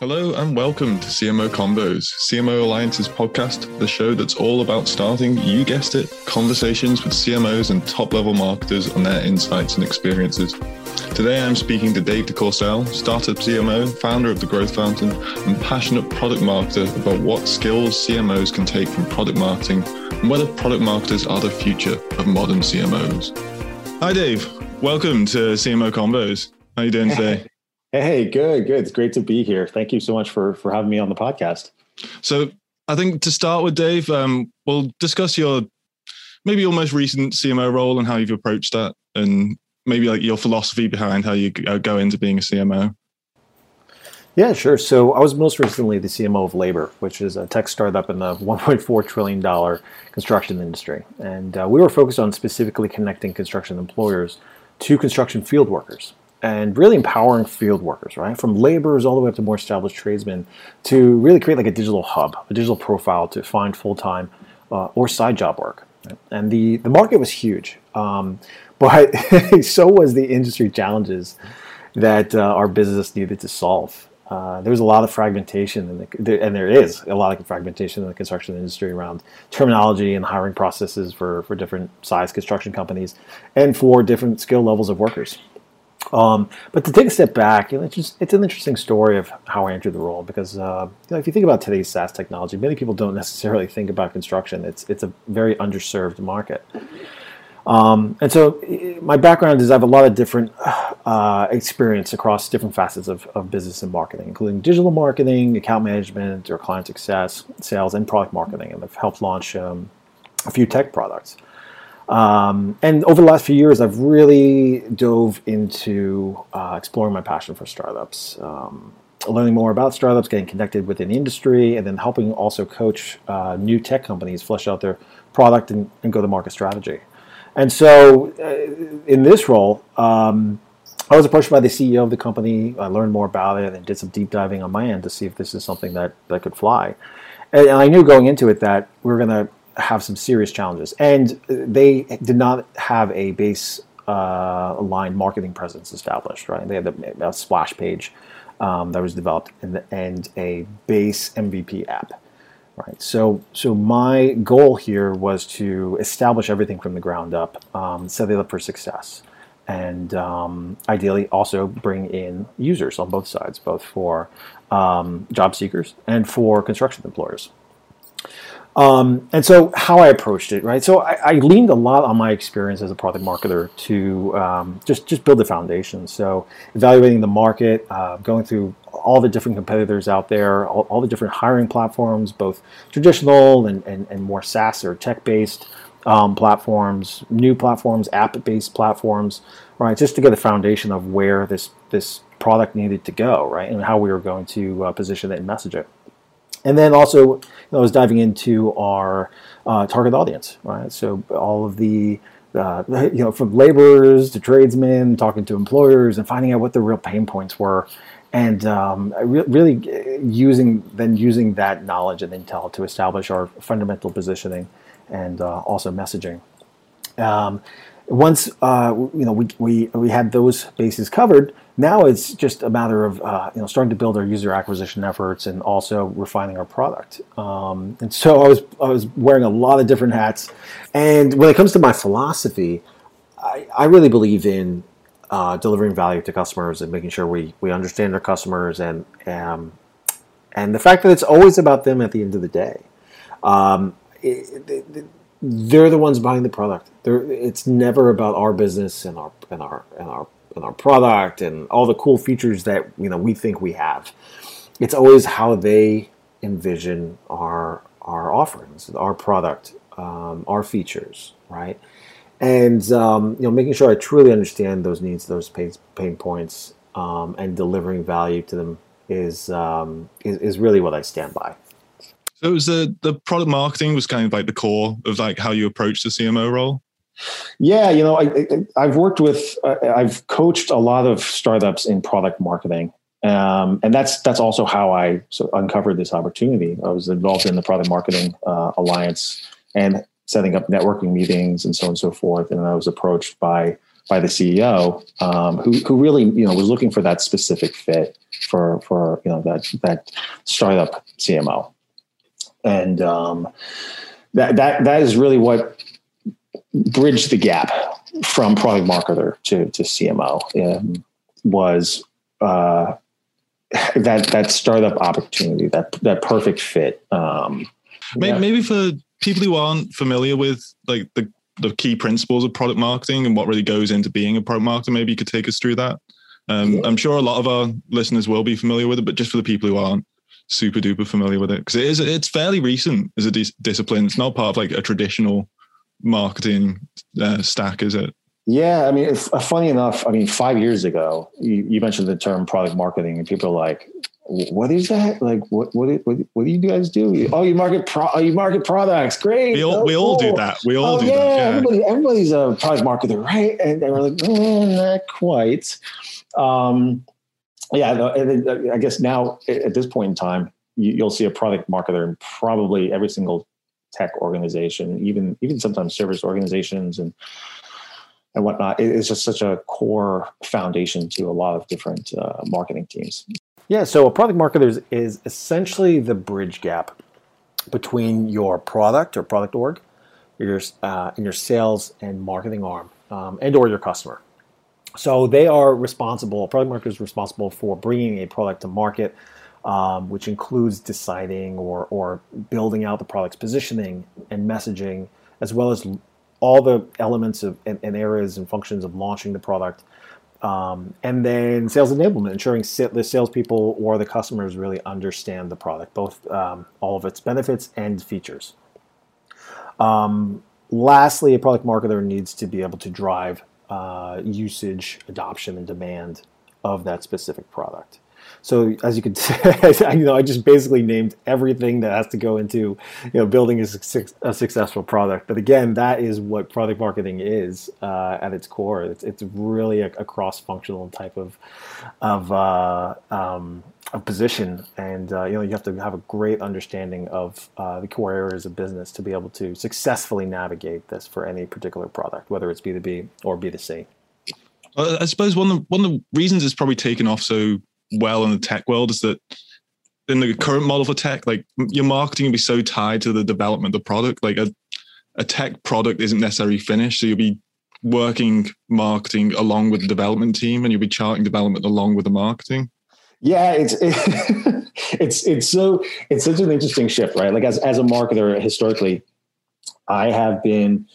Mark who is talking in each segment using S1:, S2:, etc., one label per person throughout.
S1: Hello and welcome to CMO Convos, CMO Alliance's podcast, the show that's all about starting, you guessed it, conversations with CMOs and top level marketers on their insights and experiences. Today I'm speaking to Dave deCourcelle, startup CMO, founder of The Growth Fountain, and passionate product marketer about what skills CMOs can take from product marketing and whether product marketers are the future of modern CMOs. Hi Dave, welcome to CMO Convos. How are you doing today?
S2: Hey, good, good. It's great to be here. Thank you so much for for having me on the podcast.
S1: So, I think to start with, Dave, um, we'll discuss your maybe your most recent CMO role and how you've approached that, and maybe like your philosophy behind how you go into being a CMO.
S2: Yeah, sure. So I was most recently the CMO of Labor, which is a tech startup in the 1.4 trillion dollar construction industry, and uh, we were focused on specifically connecting construction employers to construction field workers and really empowering field workers, right? From laborers all the way up to more established tradesmen to really create like a digital hub, a digital profile to find full time uh, or side job work. Right? And the, the market was huge, um, but so was the industry challenges that uh, our business needed to solve. Uh, there was a lot of fragmentation, the, and there is a lot of fragmentation in the construction industry around terminology and hiring processes for, for different size construction companies and for different skill levels of workers. Um, but to take a step back, you know, it's just it's an interesting story of how I entered the role because uh, you know, if you think about today's SaaS technology, many people don't necessarily think about construction. It's it's a very underserved market. Um, and so my background is I have a lot of different uh, experience across different facets of, of business and marketing, including digital marketing, account management, or client success, sales, and product marketing. And I've helped launch um, a few tech products. Um, and over the last few years, I've really dove into uh, exploring my passion for startups, um, learning more about startups, getting connected within the industry, and then helping also coach uh, new tech companies flesh out their product and, and go to market strategy. And so, uh, in this role, um, I was approached by the CEO of the company. I learned more about it and did some deep diving on my end to see if this is something that, that could fly. And, and I knew going into it that we are going to have some serious challenges. And they did not have a base uh, aligned marketing presence established, right? They had a, a splash page um, that was developed and, and, a base MVP app, right? So, so my goal here was to establish everything from the ground up, um, set it up for success, and um, ideally also bring in users on both sides, both for um, job seekers and for construction employers. Um, and so, how I approached it, right? So, I, I, leaned a lot on my experience as a product marketer to um, just just build the foundation. So, evaluating the market, uh, going through all the different competitors out there, all, all the different hiring platforms, both traditional and, and, and more SaaS or tech based um, platforms, new platforms, app based platforms, right? Just to get a foundation of where this this product needed to go, right, and how we were going to uh, position it and message it. And then also, you know, I was diving into our uh, target audience, right? So all of the, uh, you know, from laborers to tradesmen, talking to employers, and finding out what the real pain points were, and um, re- really using then using that knowledge and intel to establish our fundamental positioning and uh, also messaging. Um, once uh, you know we, we we had those bases covered, now it's just a matter of uh, you know starting to build our user acquisition efforts and also refining our product. Um, and so I was I was wearing a lot of different hats. And when it comes to my philosophy, I, I really believe in uh, delivering value to customers and making sure we we understand our customers and um, and the fact that it's always about them at the end of the day. Um, it, it, they're the ones buying the product. They're, it's never about our business and our and our and our and our product and all the cool features that you know we think we have. It's always how they envision our our offerings, our product, um, our features, right? And um, you know, making sure I truly understand those needs, those pain, pain points, um, and delivering value to them is, um, is is really what I stand by.
S1: So it was the the product marketing was kind of like the core of like how you approach the CMO role.
S2: Yeah, you know, I, have worked with, uh, I've coached a lot of startups in product marketing, um, and that's that's also how I so uncovered this opportunity. I was involved in the product marketing uh, alliance and setting up networking meetings and so on and so forth. And I was approached by by the CEO um, who who really you know was looking for that specific fit for for you know that that startup CMO, and um, that that that is really what bridged the gap from product marketer to to CMO um, was uh, that that startup opportunity that that perfect fit. Um,
S1: maybe, yeah. maybe for people who aren't familiar with like the the key principles of product marketing and what really goes into being a product marketer, maybe you could take us through that. Um, yeah. I'm sure a lot of our listeners will be familiar with it, but just for the people who aren't super duper familiar with it, because it is it's fairly recent as a dis- discipline. It's not part of like a traditional marketing uh, stack, is it?
S2: Yeah, I mean, uh, funny enough, I mean, five years ago, you, you, mentioned the term product marketing, and people are like, "What is that? Like, what what what, what do you guys do? Oh, you market pro, oh, you market products. Great.
S1: We all, oh, we all do that. We all oh, do
S2: yeah,
S1: that. Yeah,
S2: everybody, everybody's a product marketer, right? And they were like, mm, not quite. Um, yeah, uh, I guess now at this point in time, you'll see a product marketer in probably every single tech organization, even even sometimes service organizations and and whatnot. It's just such a core foundation to a lot of different uh, marketing teams. Yeah, so a product marketer is, is essentially the bridge gap between your product or product org, your uh, and your sales and marketing arm, um, and or your customer. So they are responsible. Product marketer is responsible for bringing a product to market, um, which includes deciding or or building out the product's positioning and messaging, as well as all the elements of and, and areas and functions of launching the product. Um, and then sales enablement, ensuring the salespeople or the customers really understand the product, both um, all of its benefits and features. Um, lastly, a product marketer needs to be able to drive uh, usage, adoption, and demand of that specific product. So as you can you know, I just basically named everything that has to go into, you know, building a, a successful product. But again, that is what product marketing is uh, at its core. It's, it's really a, a cross-functional type of of, uh, um, of position, and uh, you know, you have to have a great understanding of uh, the core areas of business to be able to successfully navigate this for any particular product, whether it's B two B or B two C.
S1: I suppose one of the, one of the reasons it's probably taken off so well in the tech world is that in the current model for tech, like your marketing will be so tied to the development of the product. Like a, a tech product isn't necessarily finished. So you'll be working marketing along with the development team and you'll be charting development along with the marketing.
S2: Yeah, it's it, it's it's so it's such an interesting shift, right? Like as as a marketer historically, I have been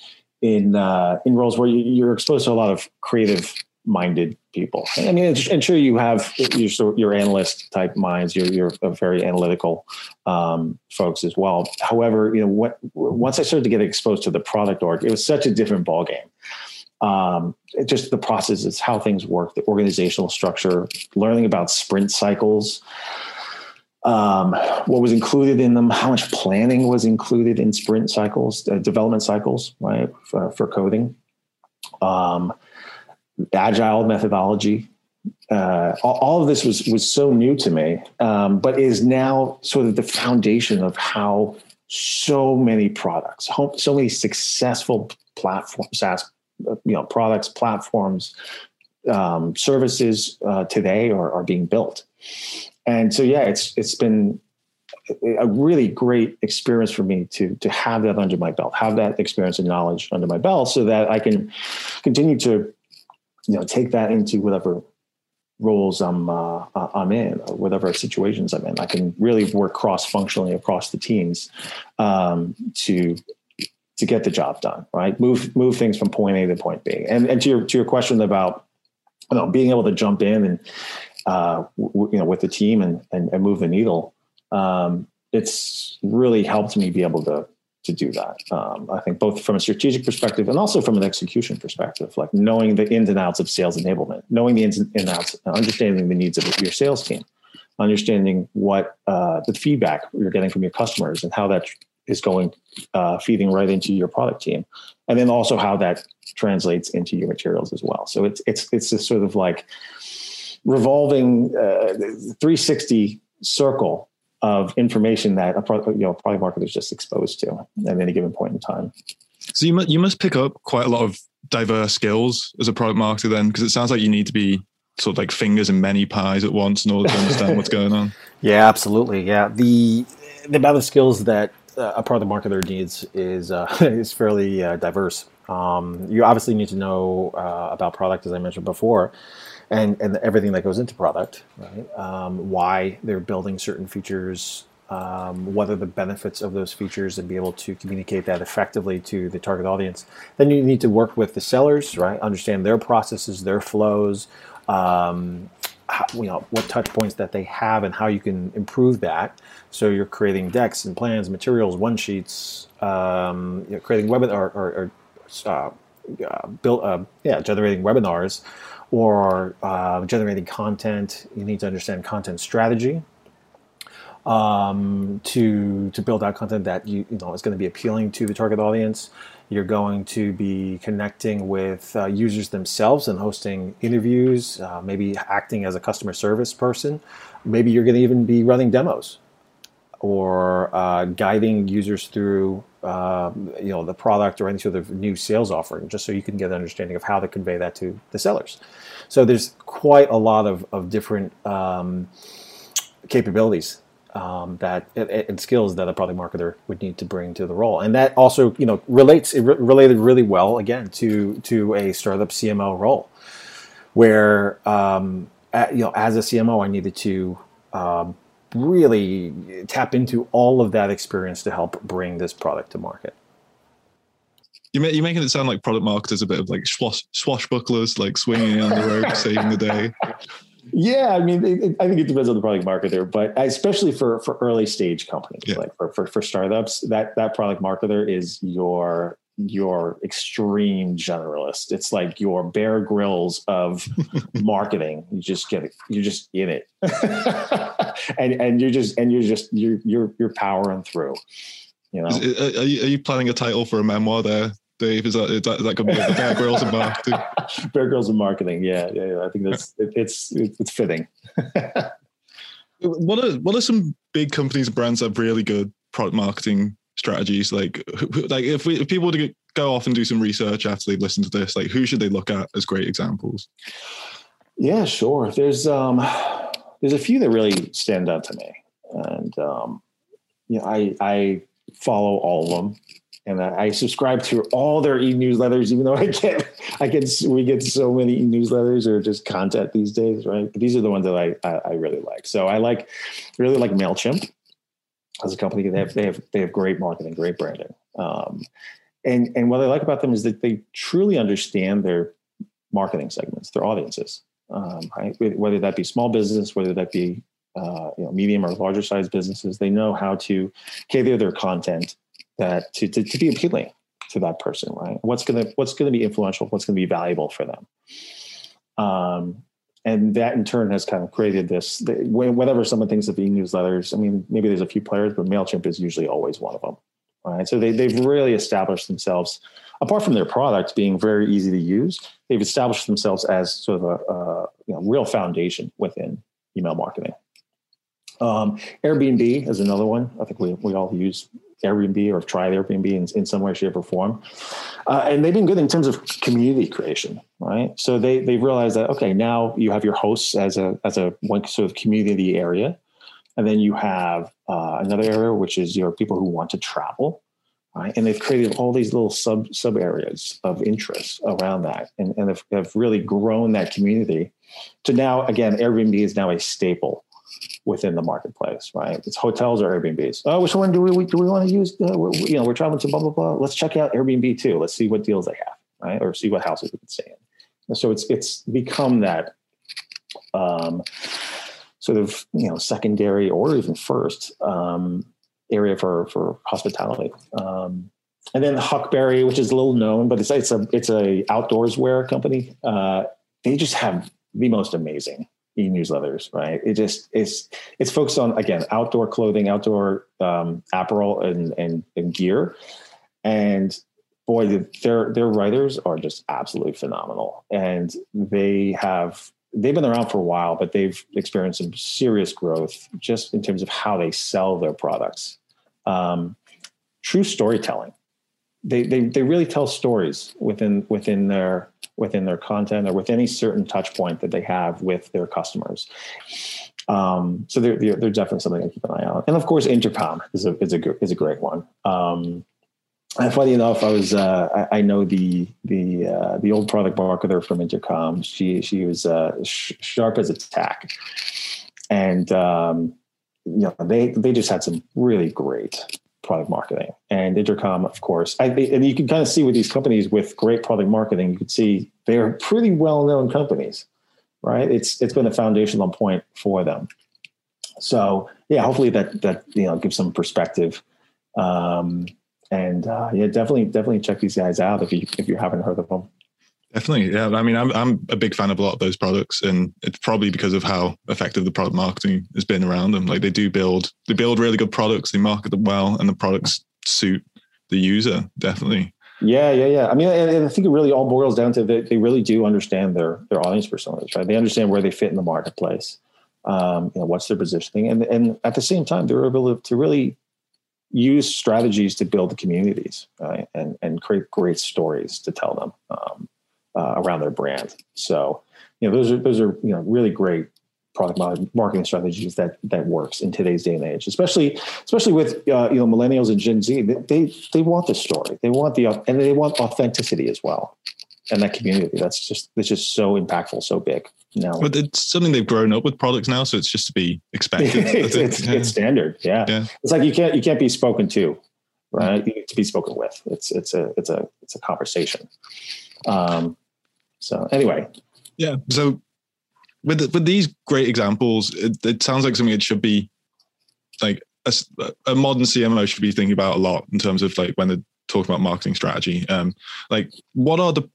S2: in uh, in roles where you, are exposed to a lot of creative minded people. I mean, and sure you have your your analyst type minds. You're you're very analytical um, folks as well. However, you know, what, once I started to get exposed to the product org, it was such a different ballgame. Um, just the process is how things work, the organizational structure, learning about sprint cycles. Um, what was included in them, how much planning was included in sprint cycles, uh, development cycles, right, for, for coding. Um, agile methodology. Uh, all, all, of this was was so new to me, um, but is now sort of the foundation of how so many products, so many successful platforms, SaaS, you know, products, platforms, um, services uh, today are, are being built. And so, yeah, it's it's been a really great experience for me to to have that under my belt, have that experience and knowledge under my belt, so that I can continue to you know take that into whatever roles I'm uh, uh, I'm in, or whatever situations I'm in. I can really work cross functionally across the teams um, to to get the job done. Right, move move things from point A to point B. And and to your to your question about you know being able to jump in and uh, w- you know with the team and and, and move the needle. Um, it's really helped me be able to to do that. Um, I think both from a strategic perspective and also from an execution perspective, like knowing the ins and outs of sales enablement, knowing the ins and outs, understanding the needs of your sales team, understanding what uh, the feedback you're getting from your customers and how that is going uh, feeding right into your product team, and then also how that translates into your materials as well. So it's it's it's this sort of like revolving uh, 360 circle of information that a product, you know, product marketer is just exposed to at any given point in time.
S1: So you must, you must pick up quite a lot of diverse skills as a product marketer then? Because it sounds like you need to be sort of like fingers in many pies at once in order to understand what's going on.
S3: Yeah, absolutely. Yeah, the the amount of skills that uh, a product marketer needs is uh, is fairly uh, diverse. Um, you obviously need to know uh, about product, as I mentioned before, and and everything that goes into product, right? Um, why they're building certain features, um, what are the benefits of those features, and be able to communicate that effectively to the target audience. Then you need to work with the sellers, right? Understand their processes, their flows. Um, how, you know what touch points that they have and how you can improve that. So you're creating decks and plans, materials, one sheets, um, you know, creating webinar or, or uh, uh, build, uh, yeah, generating webinars or uh, generating content. You need to understand content strategy um, to to build out content that you you know is going to be appealing to the target audience. You're going to be connecting with uh, users themselves and hosting interviews, uh, maybe acting as a customer service person. Maybe you're going to even be running demos or uh, guiding users through uh, you know the product or any sort of new sales offering, just so you can get an understanding of how to convey that to the sellers. So there's quite a lot of, of different um, capabilities um, that and skills that a product marketer would need to bring to the role, and that also you know relates it re- related really well again to to a startup CMO role, where um, at, you know as a CMO I needed to um, really uh, tap into all of that experience to help bring this product to market.
S1: You're, making it sound like product marketers are a bit of like swash, swashbucklers, like swinging on the rope, saving the day.
S2: Yeah, I mean, it, it, I think it depends on the product marketer, but especially for for early stage companies, yeah. like for, for for startups, that that product marketer is your your extreme generalist. It's like your Bear Grylls of marketing. You just get it. You're just in it, and and you're just and you're just you're you're you're powering through. You know,
S1: are you, are you planning a title for a memoir there? Dave? Is that is that, is that going to be the Bear Grylls of marketing?
S2: Bear Grylls of marketing. Yeah, yeah, yeah. I think that's it, it's it's fitting.
S1: what are what are some big companies and brands that have really good product marketing strategies? Like, like if we if people to go off and do some research after they listen to this, like who should they look at as great examples?
S2: Yeah, sure. There's um there's a few that really stand out to me, and um, you know, I I follow all of them and I subscribe to all their e-newsletters, even though I get, I get, we get so many e-newsletters or just content these days, right? But these are the ones that I, I, I really like. So I like, really like Mailchimp as a company. They have, they have, they have great marketing, great branding. Um, and and what I like about them is that they truly understand their marketing segments, their audiences, um, right? Whether that be small business, whether that be uh, you know medium or larger size businesses, they know how to cater their content that to, to, to be appealing to that person, right? What's gonna what's gonna be influential? What's gonna be valuable for them? Um, and that in turn has kind of created this. Whatever someone thinks of e-newsletters, I mean, maybe there's a few players, but Mailchimp is usually always one of them, right? So they they've really established themselves. Apart from their product being very easy to use, they've established themselves as sort of a, a you know, real foundation within email marketing. Um, Airbnb is another one. I think we, we all use Airbnb or tried Airbnb in, in some way, shape, or form. Uh, and they've been good in terms of community creation, right? So they they've realized that okay, now you have your hosts as a as a one sort of community area, and then you have uh, another area which is your people who want to travel, right? And they've created all these little sub sub areas of interest around that, and and have, have really grown that community. To now, again, Airbnb is now a staple within the marketplace, right? It's hotels or Airbnbs. Oh, which one do we do we want to use? Uh, you know, we're traveling to blah blah blah. Let's check out Airbnb too. Let's see what deals they have, right? Or see what houses we can stay in. So it's it's become that um, sort of you know secondary or even first um, area for for hospitality. Um, and then Huckberry, which is little known, but it's it's a it's a outdoors wear company. Uh, they just have the most amazing e-newsletters, right? It just it's it's focused on again outdoor clothing, outdoor um, apparel, and, and and gear. And boy, their their writers are just absolutely phenomenal, and they have they've been around for a while, but they've experienced some serious growth just in terms of how they sell their products. Um, true storytelling
S4: they, they they really tell stories within within their within their content or with any certain touch point that they have with their customers. Um, so they're, they're, they're definitely something to keep an eye on. And of course, Intercom is a is a is a great one. Um, and funny enough, I was uh, I, I, know the the uh, the old product marketer from Intercom. She she was uh, sh- sharp as a tack, and um, you know they they just had some really great product marketing. And intercom of course I, and you can kind of see with these companies with great product marketing you can see they're pretty well-known companies right? It's it's been a foundational point for them. So yeah hopefully that that you know gives some perspective. Um, and uh, yeah definitely definitely check these guys out if you if you haven't heard of them
S1: Definitely, yeah. I mean, I'm I'm a big fan of a lot of those products, and it's probably because of how effective the product marketing has been around them. Like they do build they build really good products, they market them well, and the products suit the user. Definitely.
S4: Yeah, yeah, yeah. I mean, and I think it really all boils down to that they really do understand their their audience personas, right? They understand where they fit in the marketplace. Um, you know, what's their positioning, and and at the same time, they're able to really use strategies to build the communities right? and and create great stories to tell them. Um, uh, around their brand. So, you know, those are those are you know really great product marketing strategies that that works in today's day and age, especially especially with uh, you know millennials and Gen Z. They they want the story, they want the and they want authenticity as well, and that community. That's just that's just so impactful, so big. Now,
S1: but it's something they've grown up with products now, so it's just to be expected.
S4: it's, it's, yeah. it's, standard, yeah. yeah. It's like you can't you can't be spoken to, right? Mm-hmm. You need to be spoken with. It's it's a it's a it's a conversation. Um, so anyway,
S1: yeah. So with the, with these great examples, it, it, sounds like something it should be like a, a, modern CMO should be thinking about a lot in terms of like when they're talking about marketing strategy. Um, like what are the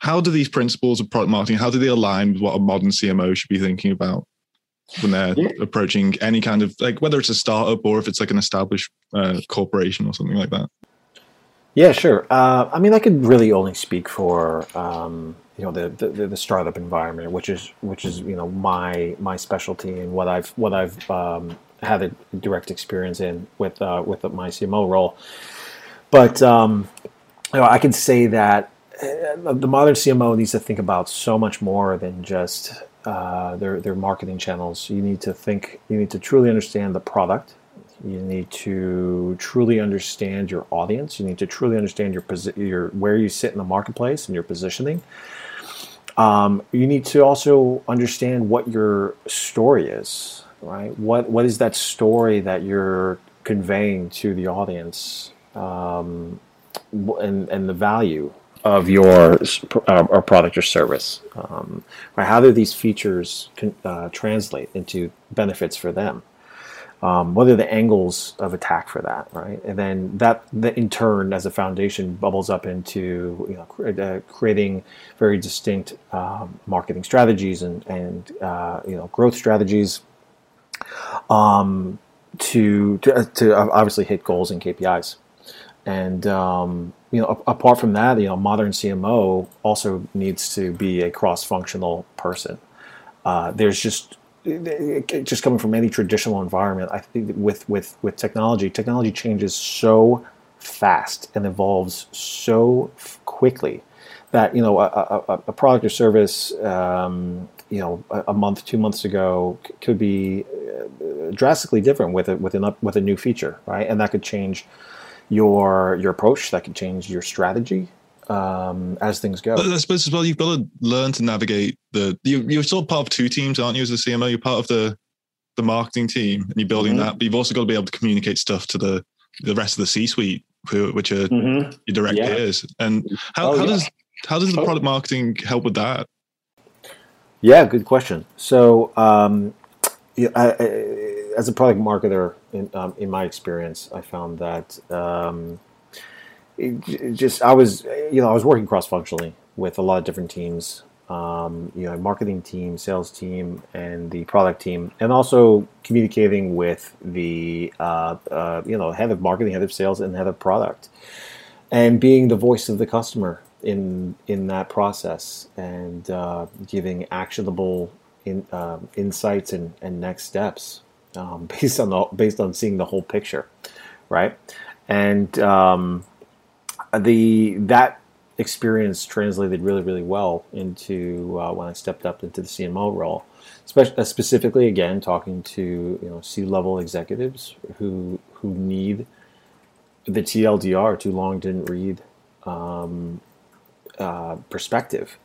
S1: how do these principles of product marketing how do they align with what a modern CMO should be thinking about when they're yeah. approaching any kind of like whether it's a startup or if it's like an established uh, corporation or something like that?
S2: Yeah, sure. Uh, I mean, I could really only speak for um, you know the, the, the startup environment, which is which is you know my my specialty and what I've what I've um, had a direct experience in with uh, with my CMO role. But um, you know, I can say that uh, the modern CMO needs to think about so much more than just uh, their their marketing channels. You need to think. You need to truly understand the product. You need to truly understand your audience. You need to truly understand your your where you sit in the marketplace and your positioning. Um, you need to also understand what your story is, right? What what is that story that you're conveying to the audience, um, and and the value of your uh, or product or service. Um, right? How do these features can, uh, translate into benefits for them? Um, what are the angles of attack for that, right? And then that, that in turn, as a foundation, bubbles up into you know, uh, creating very distinct um, marketing strategies and, and uh, you know growth strategies um, to, to, to obviously hit goals and KPIs. And um, you know, apart from that, you know, modern CMO also needs to be a cross-functional person. Uh, there's just just coming from any traditional environment, I think with with with technology, technology changes so fast and evolves so quickly that you know a, a, a product or service um, you know a, month, two months ago could be uh, drastically different with it with an with a new feature, right? And that could change your your approach. That could change your strategy um, as things go.
S1: But I suppose as well, you've got to learn to navigate the. You, you're still part of two teams, aren't you? As a CMO, you're part of the the marketing team, and you're building mm-hmm. that. But you've also got to be able to communicate stuff to the the rest of the C-suite, which are mm-hmm. your direct yeah. peers. And how, oh, how yeah. does how does the oh. product marketing help with that?
S2: Yeah, good question. So, um, yeah, I, I, as a product marketer, in, um, in my experience, I found that um, it just I was you know I was working cross functionally with a lot of different teams, um, you know, marketing team, sales team, and the product team, and also communicating with the uh, uh, you know head of marketing, head of sales, and head of product, and being the voice of the customer in in that process and uh, giving actionable in, um, insights and, and next steps um, based on the, based on seeing the whole picture, right? And um,
S5: the that experience translated really really well into uh, when I stepped up into the CMO role, Especially, uh, specifically again talking to you know C level executives who who need the TLDR too long didn't read um, uh, perspective.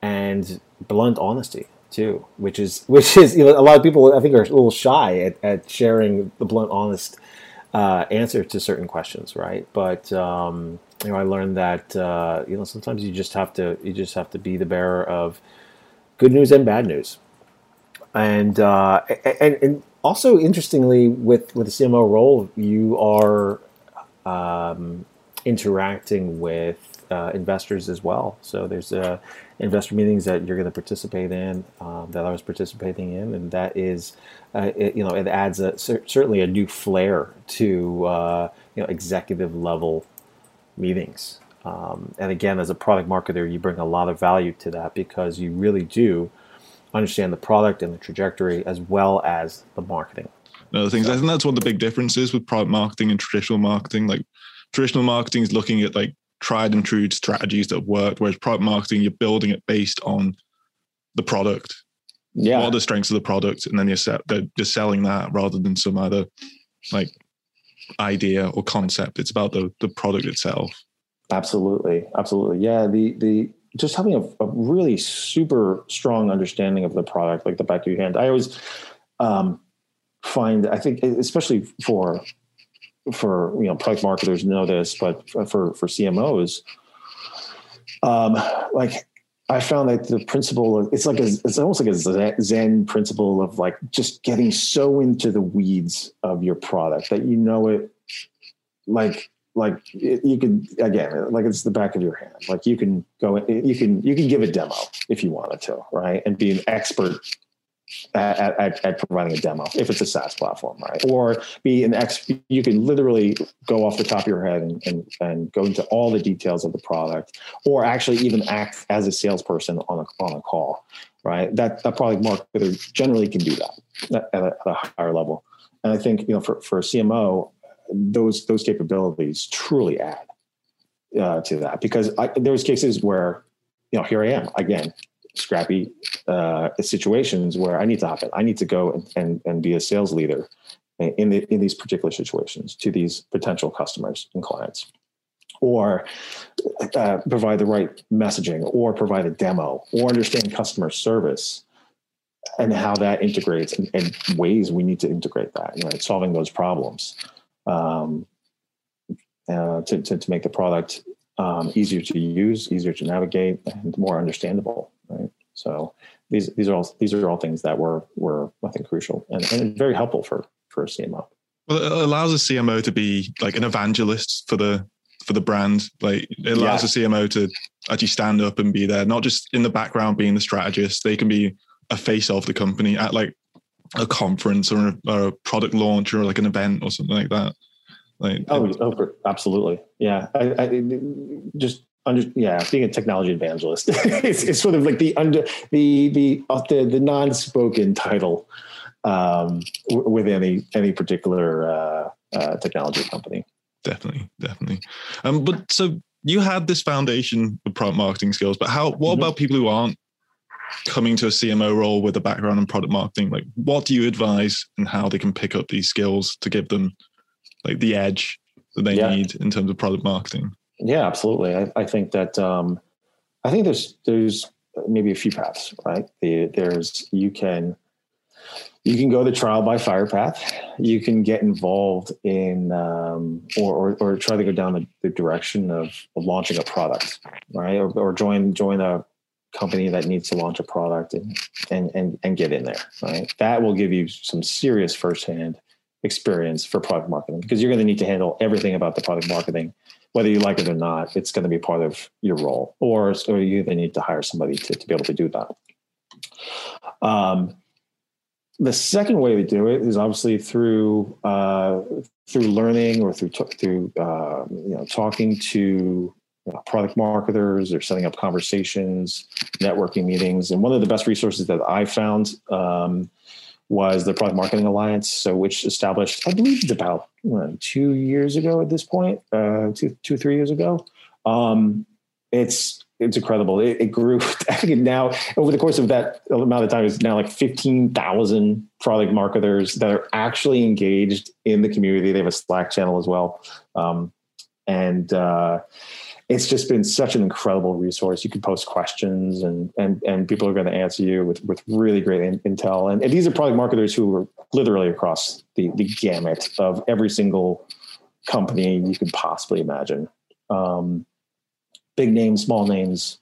S5: And blunt honesty too, which is which is you know a lot of people I think are a little shy at, at sharing the blunt honest uh, answer to certain questions, right? But um, you know I learned that uh, you know sometimes you just have to you just have to be the bearer of good news and bad news, and uh, and, and also interestingly with with the CMO role you are um, interacting with uh, investors as well. So there's uh, investor meetings that you're going to participate in, um, that I was participating in, and that is, uh, it, you know, it adds a, certainly a new flair to uh, you know executive level meetings. Um, and again, as a product marketer, you bring a lot of value to that because you really do understand the product and the trajectory as well as the marketing.
S1: Other things, I think that's one of the big differences with product marketing and traditional marketing. Like traditional marketing is looking at like tried and true strategies that have worked, whereas product marketing, you're building it based on the product. Yeah. What are the strengths of the product? And then you're, set, just selling that rather than some other like idea or concept. It's about the, the product itself.
S2: Absolutely. Absolutely. Yeah. The, the, just having a, a really super strong understanding of the product, like the back of your hand. I always um, find, I think, especially for for you know product marketers know this, but for for CMOs, um, like I found that the principle of it's like a, it's almost like a Zen principle of like just getting so into the weeds of your product that you know it like like it, you can again like it's the back of your hand. Like you can go you can you can give a demo if you wanted to right and be an expert at, at, at, providing a demo if it's a SaaS platform, right? Or be an ex, you can literally go off the top of your head and, and, and go into all the details of the product, or actually even act as a salesperson on a, on a call, right? That, that product marketer generally can do that at a, at a higher level. And I think, you know, for, for a CMO, those, those capabilities truly add uh, to that because I, there was cases where, you know, here I am again, scrappy uh, situations where I need to hop in. I need to go and, and, and be a sales leader in, the, in these particular situations to these potential customers and clients or uh, provide the right messaging or provide a demo or understand customer service and how that integrates and, and ways we need to integrate that right solving those problems um, uh, to, to, to, make the product um, easier to use easier to navigate and more understandable right? So these these are all these are all things that were were I think crucial and, and very helpful for for a CMO.
S1: Well, it allows a CMO to be like an evangelist for the for the brand. Like it allows yeah. a CMO to actually stand up and be there, not just in the background being the strategist. They can be a face of the company at like a conference or a, or a product launch or like an event or something like that. Like
S2: oh, oh absolutely, yeah. I, I, just under yeah being a technology evangelist it's, it's sort of like the under the the uh, the, the non-spoken title um, w- with any any particular uh, uh, technology company
S1: definitely definitely um, but so you had this foundation of product marketing skills but how what mm-hmm. about people who aren't coming to a cmo role with a background in product marketing like what do you advise and how they can pick up these skills to give them like the edge that they yeah. need in terms of product marketing
S2: yeah, absolutely. I, I think that um, I think there's there's maybe a few paths, right? The, there's you can you can go the trial by fire path. You can get involved in um, or, or, or try to go down the, the direction of, of, launching a product, right? Or, or join join a company that needs to launch a product and, and and and get in there, right? That will give you some serious firsthand experience for product marketing because you're going to need to handle everything about the product marketing whether you like it or not, it's going to be part of your role, or, or you then need to hire somebody to, to be able to do that. Um, the second way to do it is obviously through uh, through learning or through through uh, you know talking to you know, product marketers or setting up conversations, networking meetings. And one of the best resources that I found um, was the Product Marketing Alliance, so which established, I believe, it's about two years ago at this point, uh, two, two, three years ago. Um, it's it's incredible. It, it, grew. I think now over the course of that amount of time, it's now like fifteen thousand product marketers that are actually engaged in the community. They have a Slack channel as well, um, and uh, it's just been such an incredible resource. You can post questions, and and and people are going to answer you with with really great in, intel. And, and, these are product marketers who are literally across the the gamut of every single company you could possibly imagine. Um, big names, small names,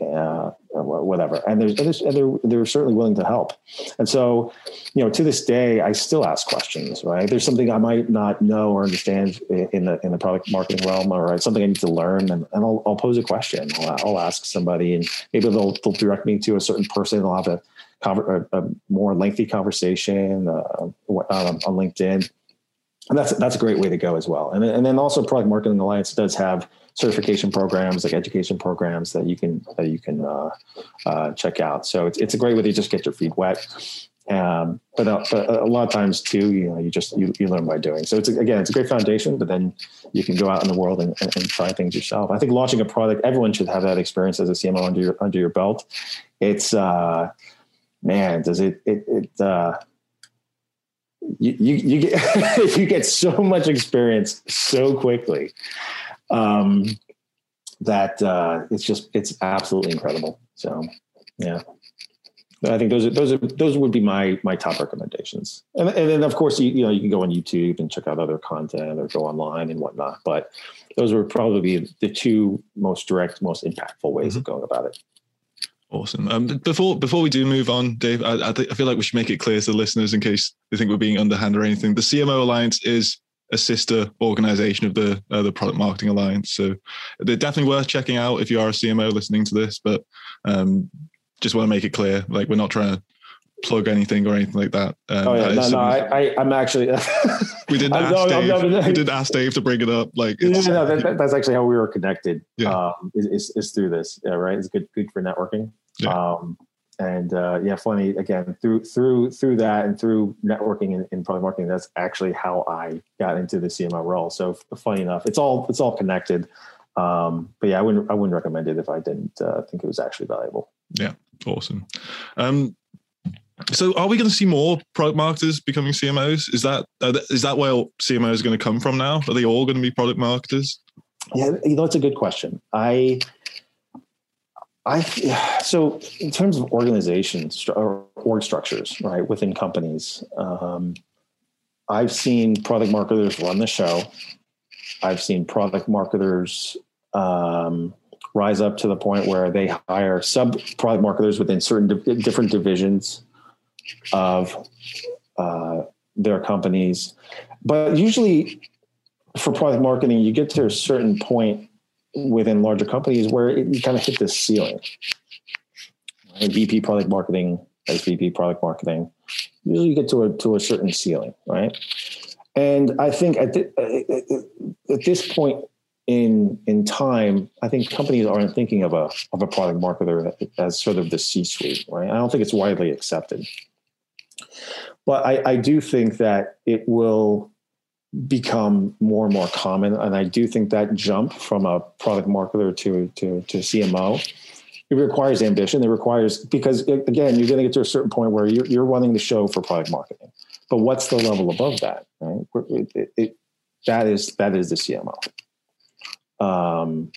S2: uh, whatever. And there's, and, they're, they're certainly willing to help. And so, you know, to this day, I still ask questions, right? There's something I might not know or understand in the, in the product marketing realm, or something I need to learn. And, and I'll, I'll pose a question. I'll, I'll, ask somebody and maybe they'll, they'll direct me to a certain person. They'll have a, a, a more lengthy conversation uh, on, on LinkedIn. And that's, that's a great way to go as well. And, and then also product marketing alliance does have certification programs, like education programs that you can that you can uh, uh, check out. So it's it's a great way to just get your feet wet. Um, but, uh, but a lot of times too, you know, you just you, you learn by doing. So it's again, it's a great foundation. But then you can go out in the world and, and, and try things yourself. I think launching a product, everyone should have that experience as a CMO under your under your belt. It's uh, man, does it it it. Uh, you, you, you get you get so much experience so quickly um, that uh, it's just it's absolutely incredible. So yeah. I think those are those are those would be my my top recommendations, and, and then of course you you know you can go on YouTube and check out other content or go online and whatnot. But those would probably be the two most direct, most impactful ways mm-hmm. of going about it.
S1: Awesome. Um, before before we do move on, Dave, I, I, th- I feel like we should make it clear to the listeners in case they think we're being underhand or anything. The CMO Alliance is a sister organization of the uh, the Product Marketing Alliance. So they're definitely worth checking out if you are a CMO listening to this. But um, just want to make it clear, like we're not trying to plug anything or anything like that.
S2: Um, oh yeah, no, no, I, I, am actually.
S1: we didn't ask no, Dave. No, no, we didn't ask Dave to bring it up. Like,
S2: yeah, no, that, that's actually how we were connected. Yeah. Um, is, is, is through this, yeah, right? It's good, good for networking. Yeah. Um, and uh, yeah, funny again through through through that and through networking and, and product marketing. That's actually how I got into the CMO role. So funny enough, it's all it's all connected. Um, but yeah, I wouldn't I wouldn't recommend it if I didn't uh, think it was actually valuable.
S1: Yeah, awesome. Um, so, are we going to see more product marketers becoming CMOs? Is that is that where CMOs are going to come from now? Are they all going to be product marketers?
S2: Yeah, you know, it's a good question. I I so in terms of organizations or org structures, right within companies, um, I've seen product marketers run the show. I've seen product marketers um, rise up to the point where they hire sub product marketers within certain di- different divisions of uh, their companies. But usually, for product marketing, you get to a certain point within larger companies where it, you kind of hit this ceiling. Right? VP product marketing, SVP product marketing, usually you get to a to a certain ceiling, right? And I think at, the, uh, uh, uh, at this point in in time, I think companies aren't thinking of a of a product marketer as sort of the C suite, right? I don't think it's widely accepted, but I, I do think that it will become more and more common. And I do think that jump from a product marketer to to to CMO, it requires ambition. It requires because again, you're going to get to a certain point where you're you're running the show for product marketing. But what's the level above that? Right? It, it, it, that is that is the CMO. Um,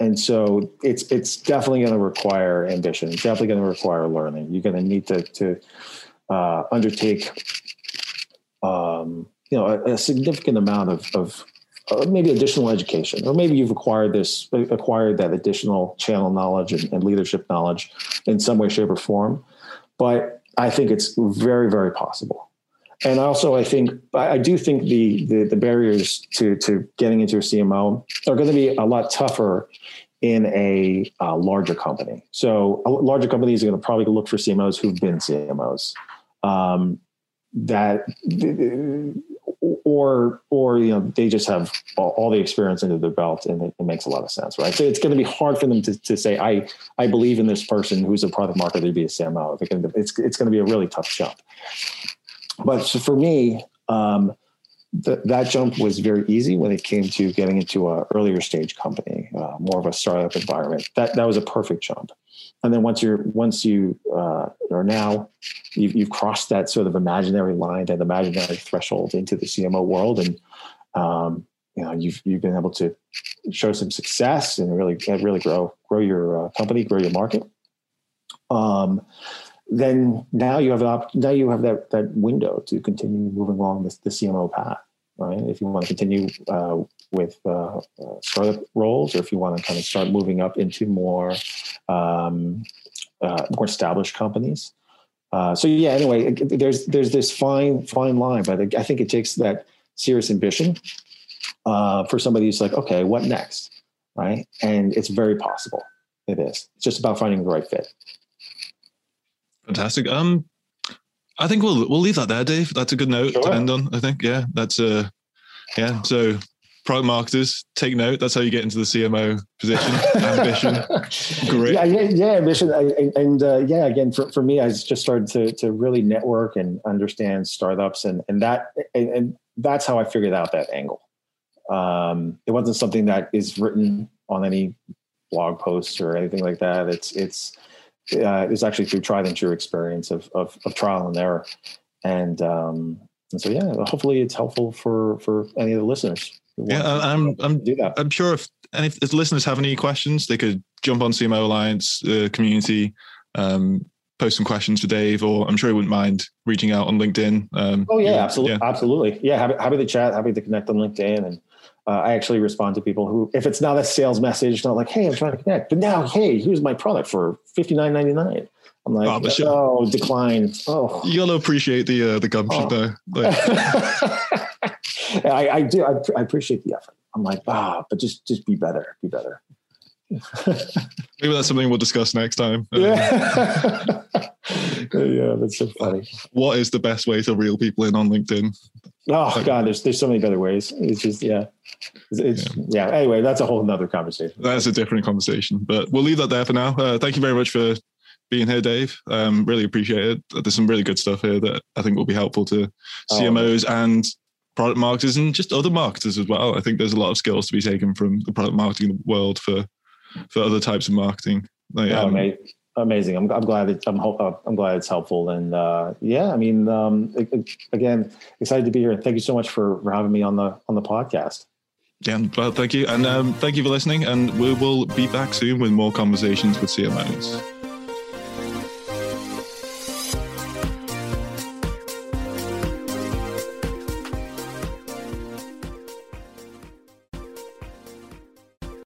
S2: and so it's it's definitely going to require ambition. It's definitely going to require learning. You're going to need to to uh, undertake um, you know a, a significant amount of, of uh, maybe additional education, or maybe you've acquired this acquired that additional channel knowledge and, and leadership knowledge in some way, shape, or form. But I think it's very, very possible. And also, I think I do think the the, the barriers to to getting into a CMO are going to be a lot tougher in a uh, larger company. So, larger companies are going to probably look for CMOs who've been CMOs. Um, that or or you know they just have all, all the experience under their belt and it, it, makes a lot of sense right? So it's going to be hard for them to, to say i i believe in this person who's a product marketer to be a cmo it's, it's going to be a really tough jump. But for me um, that jump was very easy when it came to getting into an earlier stage company uh, more of a startup environment. That that was a perfect jump. And then once you're once you uh, are now you've, you've, crossed that sort of imaginary line that imaginary threshold into the cmo world. And um, you know you've you've been able to show some success and really really grow grow your uh, company grow your market. Um, then now you have an op- now you have that that window to continue moving along this, the cmo path right? If you want to continue uh, with uh, uh, startup roles, or if you want to kind of start moving up into more um, uh, more established companies. Uh, so yeah, anyway, there's there's this fine fine line, but I think it takes that serious ambition uh, for somebody who's like, okay, what next, right? And it's very possible. It is. It's just about finding the right fit.
S1: Fantastic. Um, I think we'll we'll leave that there, Dave. That's a good note sure. to end on. I think. Yeah, that's uh, yeah. So product marketers, take note. That's how you get into the CMO position. ambition,
S2: great. Yeah, yeah, yeah ambition, and, and uh, yeah, again, for, for me, I just started to to really network and understand startups, and and that and, and that's how I figured out that angle. Um, it wasn't something that is written on any blog posts or anything like that. It's it's uh, it's actually through tried and true experience of of, of trial and error, and um, and so yeah, hopefully it's helpful for for any of the listeners.
S1: Yeah, I'm I'm do that. I'm sure if and if, if listeners have any questions, they could jump on CMO Alliance uh, community, um, post some questions for Dave, or I'm sure he wouldn't mind reaching out on LinkedIn. Um,
S2: oh yeah, absolutely, yeah. absolutely. Yeah, happy, happy to chat, happy to connect on LinkedIn, and uh, I actually respond to people who, if it's not a sales message, not like, "Hey, I'm trying to connect," but now, "Hey, here's my product for fifty nine ninety nine. I'm like, oh, sure. oh, decline. Oh,
S1: you gotta appreciate the uh, the gumption oh. there. Like.
S2: I, I, do. I, I, appreciate the effort. I'm like, ah, but just just be better. Be better.
S1: Maybe that's something we'll discuss next time.
S2: Yeah. yeah, that's so funny.
S1: What is the best way to reel people in on LinkedIn?
S2: Oh God, there's there's so many better ways. It's just yeah. It's, yeah. yeah. Anyway, that's a whole nother conversation.
S1: That's a different conversation, but we'll leave that there for now. Uh, thank you very much for being here, Dave. Um, really appreciate it. There's some really good stuff here that I think will be helpful to CMOs oh, and product marketers and just other marketers as well. I think there's a lot of skills to be taken from the product marketing world for for other types of marketing.
S2: Like, oh, um, amazing! I'm, I'm glad it, I'm uh, I'm glad it's helpful. And uh, yeah, I mean, um, again, excited to be here. And Thank you so much for, for having me on the on the podcast.
S1: Yeah, well, thank you, and um, thank you for listening. And we will be back soon with more conversations with CMOs.